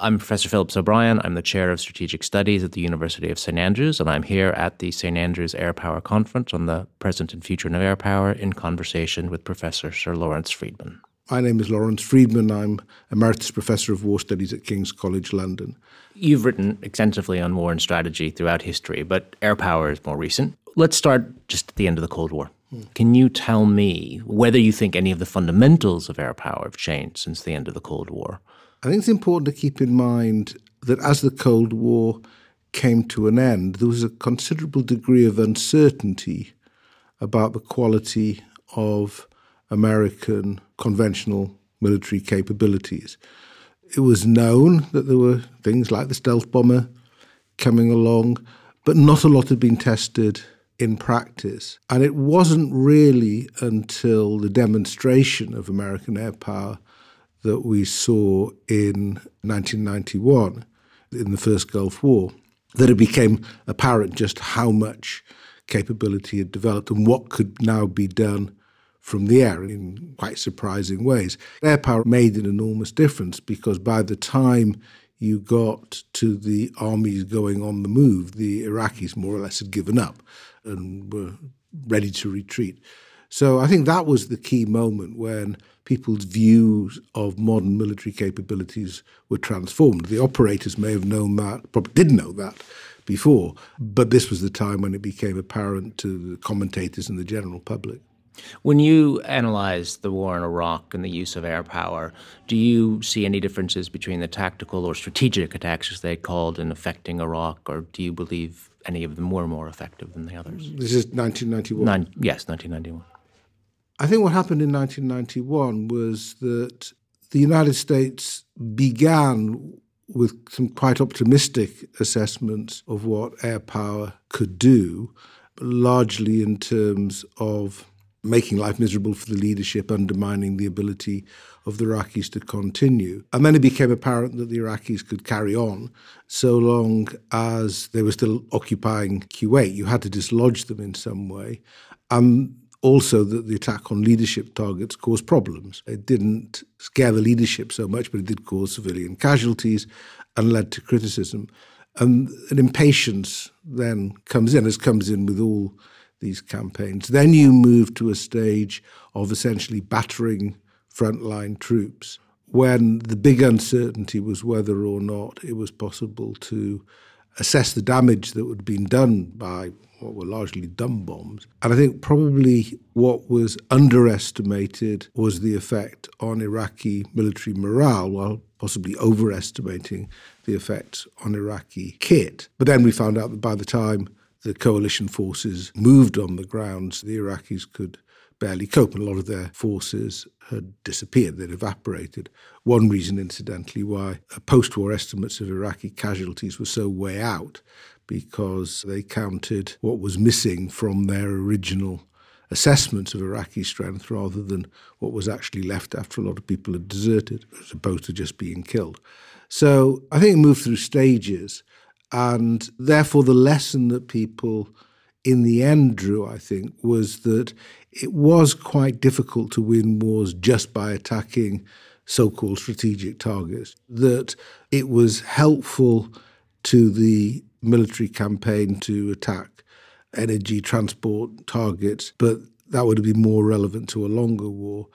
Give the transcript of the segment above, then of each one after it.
I'm Professor Phillips O'Brien. I'm the Chair of Strategic Studies at the University of St Andrews, and I'm here at the St Andrews Air Power Conference on the present and future of air power in conversation with Professor Sir Lawrence Freedman. My name is Lawrence Freedman. I'm Emeritus Professor of War Studies at King's College London. You've written extensively on war and strategy throughout history, but air power is more recent. Let's start just at the end of the Cold War. Hmm. Can you tell me whether you think any of the fundamentals of air power have changed since the end of the Cold War? I think it's important to keep in mind that as the Cold War came to an end, there was a considerable degree of uncertainty about the quality of American conventional military capabilities. It was known that there were things like the stealth bomber coming along, but not a lot had been tested in practice. And it wasn't really until the demonstration of American air power that we saw in 1991 in the first Gulf War that it became apparent just how much capability had developed and what could now be done from the air in quite surprising ways. Air power made an enormous difference because by the time you got to the armies going on the move, the Iraqis more or less had given up and were ready to retreat. So I think that was the key moment when people's views of modern military capabilities were transformed. The operators may have known that, probably didn't know that before, but this was the time when it became apparent to the commentators and the general public. When you analyze the war in Iraq and the use of air power, do you see any differences between the tactical or strategic attacks, as they called, in affecting Iraq, or do you believe any of them were more effective than the others? This is 1991. Nine, yes, 1991. I think what happened in 1991 was that the United States began with some quite optimistic assessments of what air power could do, largely in terms of making life miserable for the leadership, undermining the ability of the Iraqis to continue. And then it became apparent that the Iraqis could carry on so long as they were still occupying Kuwait. You had to dislodge them in some way. And also that the attack on leadership targets caused problems. It didn't scare the leadership so much, but it did cause civilian casualties and led to criticism. And an impatience then comes in, as comes in with all these campaigns. Then you move to a stage of essentially battering frontline troops when the big uncertainty was whether or not it was possible to assess the damage that had been done by what were largely dumb bombs. And I think probably what was underestimated was the effect on Iraqi military morale, while possibly overestimating the effect on Iraqi kit. But then we found out that by the time the coalition forces moved on the grounds, the Iraqis could barely cope, and a lot of their forces had disappeared, they'd evaporated. One reason, incidentally, why post war estimates of Iraqi casualties were so way out because they counted what was missing from their original assessments of Iraqi strength rather than what was actually left after a lot of people had deserted, as opposed to just being killed. So I think it moved through stages. And therefore, the lesson that people in the end drew, I think, was that it was quite difficult to win wars just by attacking so called strategic targets, that it was helpful to the military campaign to attack energy transport targets, but that would been more relevant to a longer war.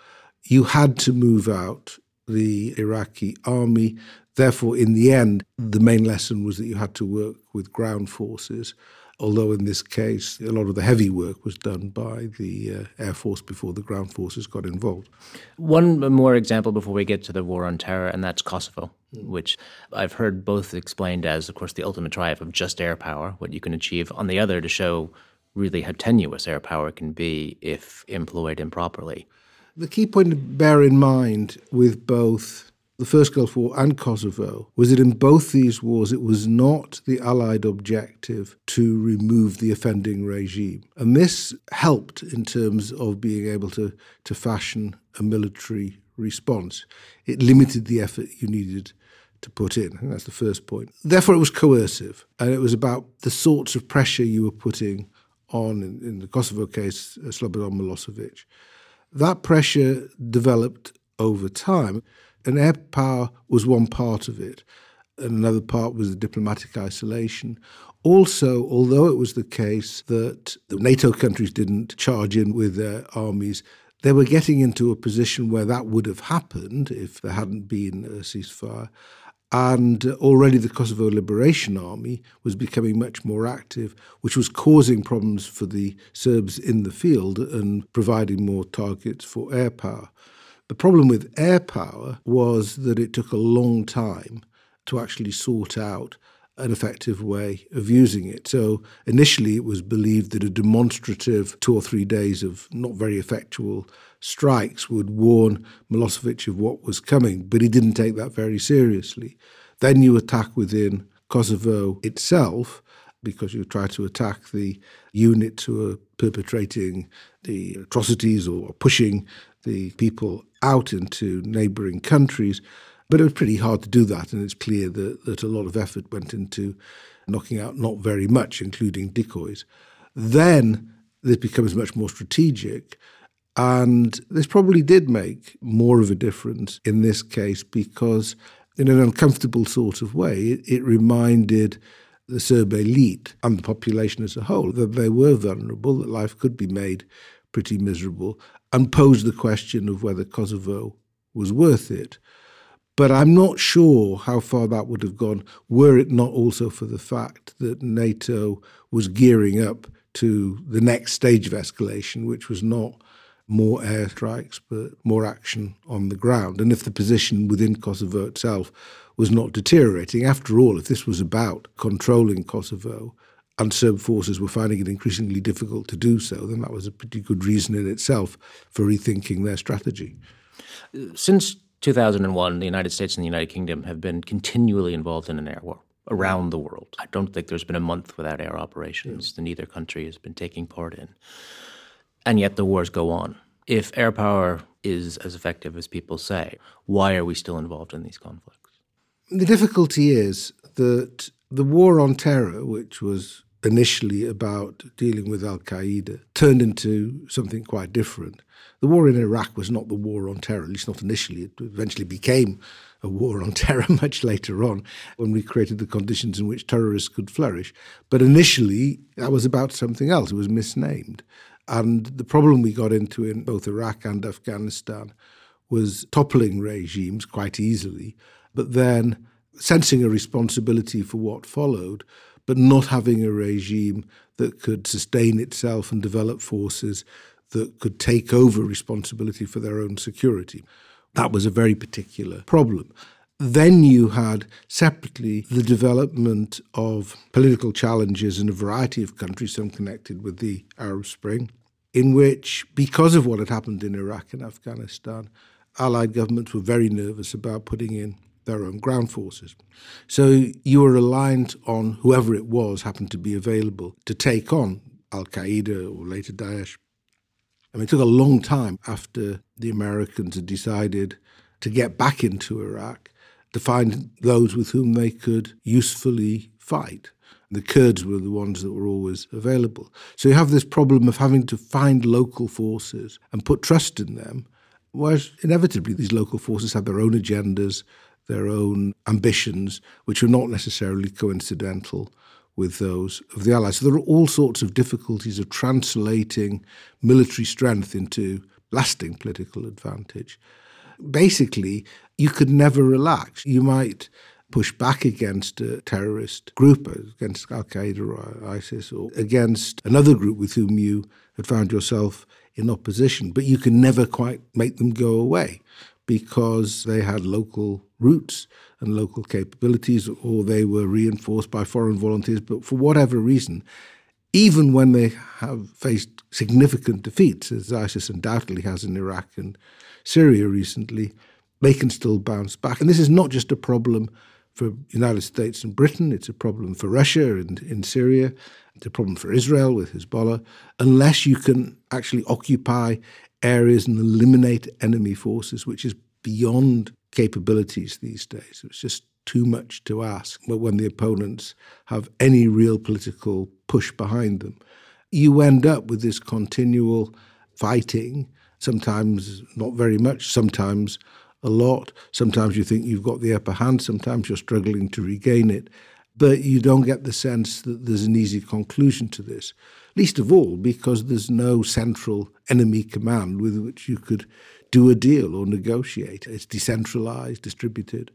You had to move out the Iraqi army. Therefore, in the end, the main lesson was that you had to work with ground forces although in this case, a lot of the heavy work was done by the uh, Air Force before the ground forces got involved. One more example before we get to the war on terror, and that's Kosovo. Hmm. which I've heard both explained as, of course, the ultimate triumph of just air power, what you can achieve, on the other, to show really how tenuous air power can be if employed improperly. The key point to bear in mind with both the First Gulf War and Kosovo was that in both these wars it was not the Allied objective to remove the offending regime. And this helped in terms of being able to, to fashion a military response. It limited the effort you needed to put in. That's the first point. Therefore, it was coercive, and it was about the sorts of pressure you were putting on, in, in the Kosovo case, uh, Slobodan Milosevic. That pressure developed over time and air power was one part of it. and another part was the diplomatic isolation. Also, although it was the case that the NATO countries didn't charge in with their armies, they were getting into a position where that would have happened if there hadn't been a ceasefire. And already the Kosovo Liberation Army was becoming much more active, which was causing problems for the Serbs in the field and providing more targets for air power. The problem with air power was that it took a long time to actually sort out an effective way of using it. So initially, it was believed that a demonstrative two or three days of not very effectual strikes would warn Milosevic of what was coming, but he didn't take that very seriously. Then you attack within Kosovo itself because you try to attack the units who are perpetrating the atrocities or pushing the people out into neighboring countries. But it was pretty hard to do that, and it's clear that, that a lot of effort went into knocking out not very much, including decoys. Then this becomes much more strategic, and this probably did make more of a difference in this case because, in an uncomfortable sort of way, it, it reminded the Serb elite and the population as a whole that they were vulnerable, that life could be made pretty miserable, and posed the question of whether Kosovo was worth it. But I'm not sure how far that would have gone were it not also for the fact that NATO was gearing up to the next stage of escalation, which was not more airstrikes, but more action on the ground. And if the position within Kosovo itself was not deteriorating, after all, if this was about controlling Kosovo, and Serb forces were finding it increasingly difficult to do so, then that was a pretty good reason in itself for rethinking their strategy. Since 2001, the United States and the United Kingdom have been continually involved in an air war around the world. I don't think there's been a month without air operations mm. that neither country has been taking part in. And yet the wars go on. If air power is as effective as people say, why are we still involved in these conflicts? The difficulty is that the war on terror, which was initially about dealing with Al Qaeda turned into something quite different. The war in Iraq was not the war on terror, at least not initially. It eventually became a war on terror much later on when we created the conditions in which terrorists could flourish. But initially, that was about something else. It was misnamed. And the problem we got into in both Iraq and Afghanistan was toppling regimes quite easily, but then sensing a responsibility for what followed but not having a regime that could sustain itself and develop forces that could take over responsibility for their own security. That was a very particular problem. Then you had separately the development of political challenges in a variety of countries, some connected with the Arab Spring, in which, because of what had happened in Iraq and Afghanistan, Allied governments were very nervous about putting in their own ground forces. So you were reliant on whoever it was happened to be available to take on Al Qaeda or later Daesh. I mean, it took a long time after the Americans had decided to get back into Iraq to find those with whom they could usefully fight. The Kurds were the ones that were always available. So you have this problem of having to find local forces and put trust in them, whereas inevitably these local forces have their own agendas, their own ambitions, which are not necessarily coincidental with those of the Allies. So there are all sorts of difficulties of translating military strength into lasting political advantage. Basically, you could never relax. You might push back against a terrorist group, against Al Qaeda or ISIS, or against another group with whom you had found yourself in opposition, but you can never quite make them go away because they had local roots and local capabilities, or they were reinforced by foreign volunteers. But for whatever reason, even when they have faced significant defeats, as ISIS undoubtedly has in Iraq and Syria recently, they can still bounce back. And this is not just a problem for the United States and Britain, it's a problem for Russia and in Syria, it's a problem for Israel with Hezbollah, unless you can actually occupy areas and eliminate enemy forces, which is beyond capabilities these days. It's just too much to ask but when the opponents have any real political push behind them. You end up with this continual fighting, sometimes not very much, sometimes a lot. Sometimes you think you've got the upper hand, sometimes you're struggling to regain it. But you don't get the sense that there's an easy conclusion to this. Least of all because there's no central enemy command with which you could do a deal or negotiate. It's decentralized, distributed,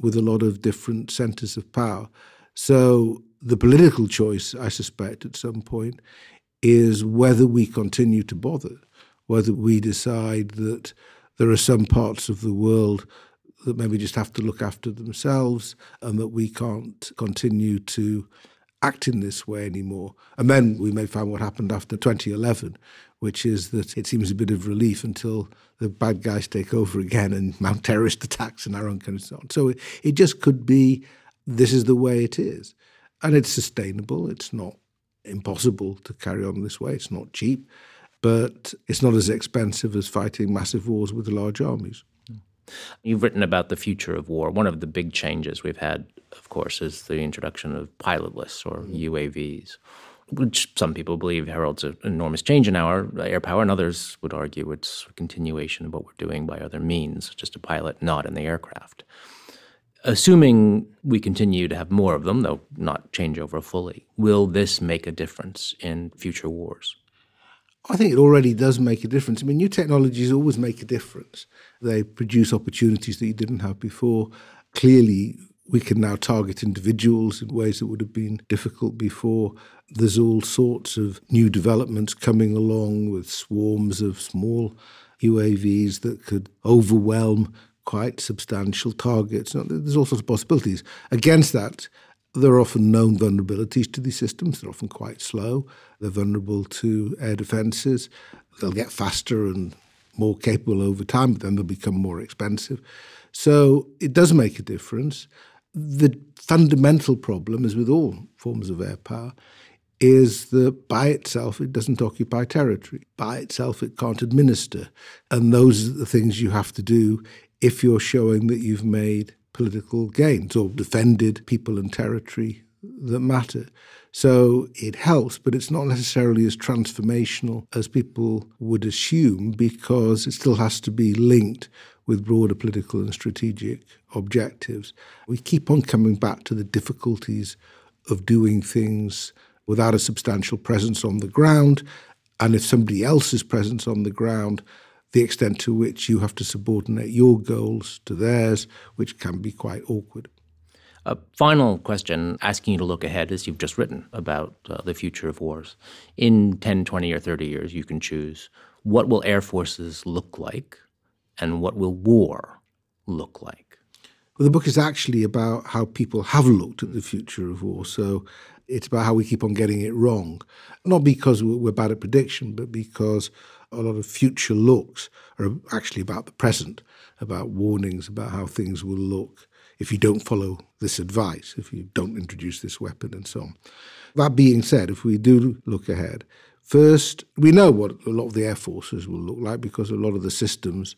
with a lot of different centers of power. So the political choice, I suspect, at some point, is whether we continue to bother, whether we decide that there are some parts of the world that maybe just have to look after themselves and that we can't continue to act in this way anymore. And then we may find what happened after 2011, which is that it seems a bit of relief until the bad guys take over again and mount terrorist attacks in our own country so on. So it, it just could be this is the way it is. And it's sustainable. It's not impossible to carry on this way. It's not cheap, but it's not as expensive as fighting massive wars with large armies. You've written about the future of war. One of the big changes we've had, of course, is the introduction of pilotless or mm-hmm. UAVs, which some people believe heralds an enormous change in our air power, and others would argue it's a continuation of what we're doing by other means, just a pilot not in the aircraft. Assuming we continue to have more of them, though not change over fully, will this make a difference in future wars? I think it already does make a difference. I mean, new technologies always make a difference. They produce opportunities that you didn't have before. Clearly, we can now target individuals in ways that would have been difficult before. There's all sorts of new developments coming along with swarms of small UAVs that could overwhelm quite substantial targets. There's all sorts of possibilities. Against that, there are often known vulnerabilities to these systems. They're often quite slow. They're vulnerable to air defences. They'll get faster and more capable over time, but then they'll become more expensive. So it does make a difference. The fundamental problem, as with all forms of air power, is that by itself it doesn't occupy territory. By itself it can't administer. And those are the things you have to do if you're showing that you've made political gains or defended people and territory that matter. So it helps, but it's not necessarily as transformational as people would assume because it still has to be linked with broader political and strategic objectives. We keep on coming back to the difficulties of doing things without a substantial presence on the ground. And if somebody else's presence on the ground the extent to which you have to subordinate your goals to theirs, which can be quite awkward. A final question asking you to look ahead, as you've just written about uh, the future of wars. In 10, 20, or 30 years, you can choose what will air forces look like and what will war look like? Well, the book is actually about how people have looked at the future of war. So it's about how we keep on getting it wrong. Not because we're bad at prediction, but because a lot of future looks are actually about the present, about warnings about how things will look if you don't follow this advice, if you don't introduce this weapon, and so on. That being said, if we do look ahead, first, we know what a lot of the air forces will look like because a lot of the systems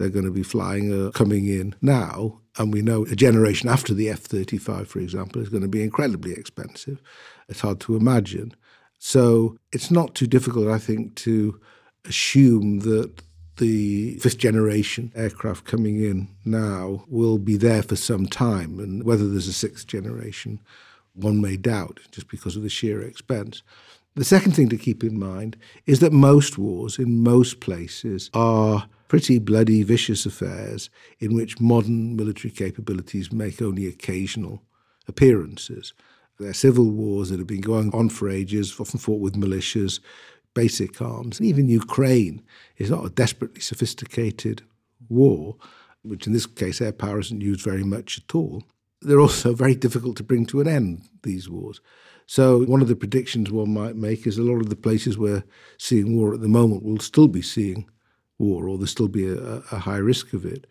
they're going to be flying are coming in now. And we know a generation after the F 35, for example, is going to be incredibly expensive. It's hard to imagine. So it's not too difficult, I think, to assume that the fifth generation aircraft coming in now will be there for some time. And whether there's a sixth generation, one may doubt just because of the sheer expense. The second thing to keep in mind is that most wars in most places are pretty bloody, vicious affairs in which modern military capabilities make only occasional appearances. They're civil wars that have been going on for ages, often fought with militias, basic arms. And even Ukraine is not a desperately sophisticated war, which in this case air power isn't used very much at all. They're also very difficult to bring to an end, these wars. So, one of the predictions one might make is a lot of the places we're seeing war at the moment will still be seeing war, or there'll still be a, a high risk of it.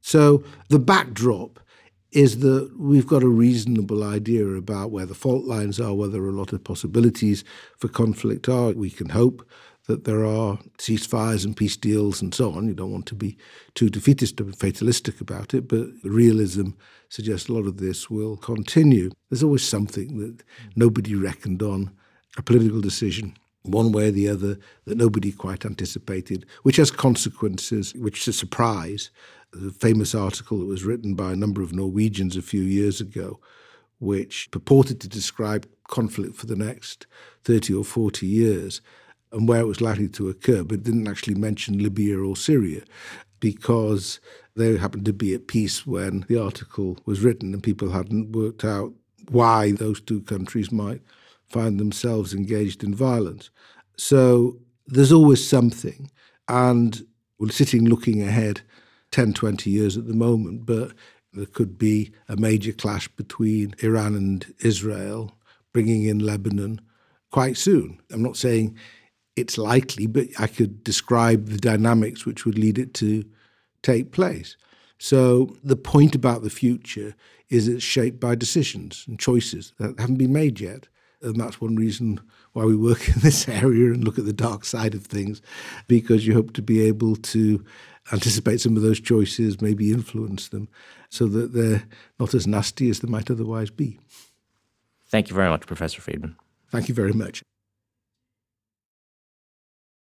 So, the backdrop is that we've got a reasonable idea about where the fault lines are, where there are a lot of possibilities for conflict are. We can hope that there are ceasefires and peace deals and so on. You don't want to be too defeatist or fatalistic about it, but realism suggests a lot of this will continue. There's always something that nobody reckoned on, a political decision one way or the other that nobody quite anticipated, which has consequences, which is a surprise. The famous article that was written by a number of Norwegians a few years ago, which purported to describe conflict for the next 30 or 40 years and where it was likely to occur, but didn't actually mention Libya or Syria because they happened to be at peace when the article was written and people hadn't worked out why those two countries might find themselves engaged in violence. So there's always something. And we're sitting looking ahead 10, 20 years at the moment, but there could be a major clash between Iran and Israel, bringing in Lebanon quite soon. I'm not saying it's likely, but I could describe the dynamics which would lead it to take place. So the point about the future is it's shaped by decisions and choices that haven't been made yet. And that's one reason why we work in this area and look at the dark side of things, because you hope to be able to anticipate some of those choices, maybe influence them, so that they're not as nasty as they might otherwise be. Thank you very much, Professor Freedman. Thank you very much.